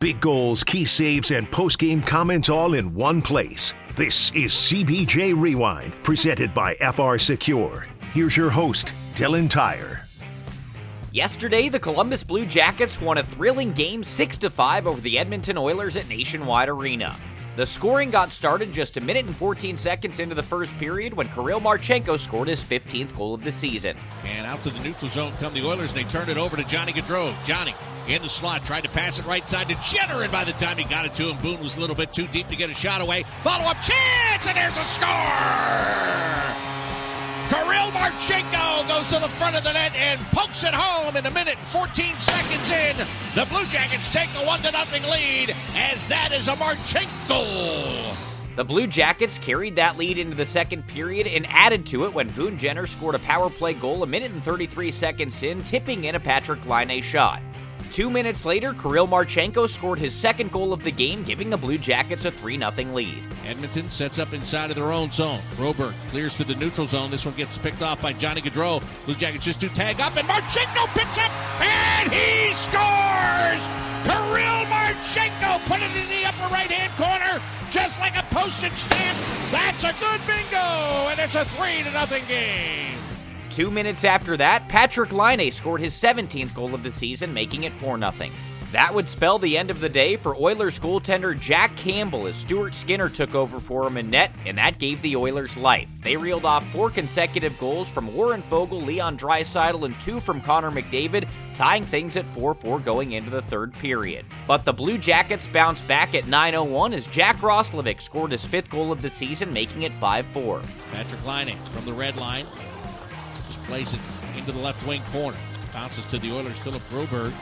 Big goals, key saves, and post-game comments all in one place. This is CBJ Rewind, presented by FR Secure. Here's your host, Dylan Tyre. Yesterday, the Columbus Blue Jackets won a thrilling game 6 5 over the Edmonton Oilers at Nationwide Arena. The scoring got started just a minute and 14 seconds into the first period when Kirill Marchenko scored his 15th goal of the season. And out to the neutral zone come the Oilers, and they turned it over to Johnny Gaudreau. Johnny in the slot, tried to pass it right side to Jenner, and by the time he got it to him, Boone was a little bit too deep to get a shot away. Follow up chance, and there's a score! Kirill Marchenko goes to the front of the net and pokes it home in a minute 14 seconds in. The Blue Jackets take a 1 0 lead as that is a Marchenko. The Blue Jackets carried that lead into the second period and added to it when Boone Jenner scored a power play goal a minute and 33 seconds in, tipping in a Patrick Laine shot. Two minutes later, Kirill Marchenko scored his second goal of the game, giving the Blue Jackets a 3 0 lead. Edmonton sets up inside of their own zone. Broberg clears to the neutral zone. This one gets picked off by Johnny Gaudreau. Blue Jackets just do tag up, and Marchenko picks up, and he scores! Put it in the upper right hand corner, just like a postage stamp. That's a good bingo, and it's a 3 to nothing game. Two minutes after that, Patrick Laine scored his 17th goal of the season, making it 4 0. That would spell the end of the day for Oilers goaltender Jack Campbell as Stuart Skinner took over for him in net, and that gave the Oilers life. They reeled off four consecutive goals from Warren Foegele, Leon Draisaitl, and two from Connor McDavid, tying things at 4 4 going into the third period. But the Blue Jackets bounced back at 9 1 as Jack Roslovic scored his fifth goal of the season, making it 5 4. Patrick Laine from the red line just plays it into the left wing corner. Bounces to the Oilers, Philip Broberg.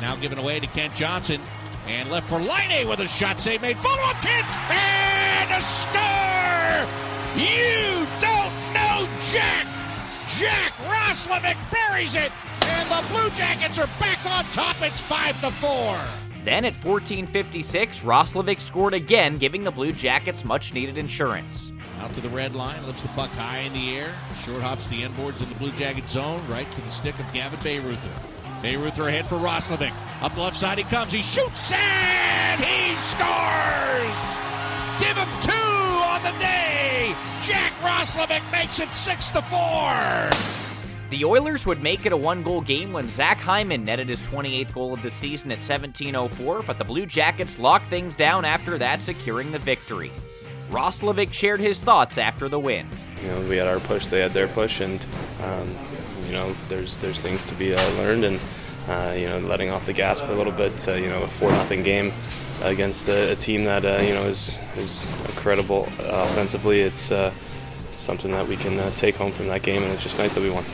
Now given away to Kent Johnson. And left for Laine with a shot save made. Follow up chance and a score! You don't know Jack! Jack Roslovic buries it, and the Blue Jackets are back on top. It's 5 to 4. Then at 14:56, Roslovic scored again, giving the Blue Jackets much needed insurance. Out to the red line, lifts the puck high in the air. Short hops the end boards in the Blue Jacket zone, right to the stick of Gavin Bayreuther. Bayreuther ahead for Roslovic. Up the left side he comes, he shoots, and he scores! Give him two on the day! Jack Roslovic makes it 6 to 4! The Oilers would make it a one goal game when Zach Hyman netted his 28th goal of the season at 17.04, but the Blue Jackets locked things down after that, securing the victory. Roslovic shared his thoughts after the win. You know, we had our push, they had their push, and um, you know, there's there's things to be uh, learned, and uh, you know, letting off the gas for a little bit. Uh, you know, a four nothing game against a, a team that uh, you know is is incredible offensively. It's, uh, it's something that we can uh, take home from that game, and it's just nice that we won.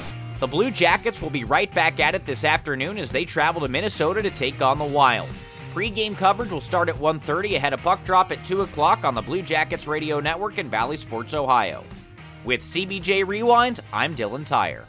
The Blue Jackets will be right back at it this afternoon as they travel to Minnesota to take on the Wild. Pre-game coverage will start at 1.30 ahead of puck drop at 2 o'clock on the Blue Jackets Radio Network and Bally Sports Ohio. With CBJ Rewind, I'm Dylan Tyre.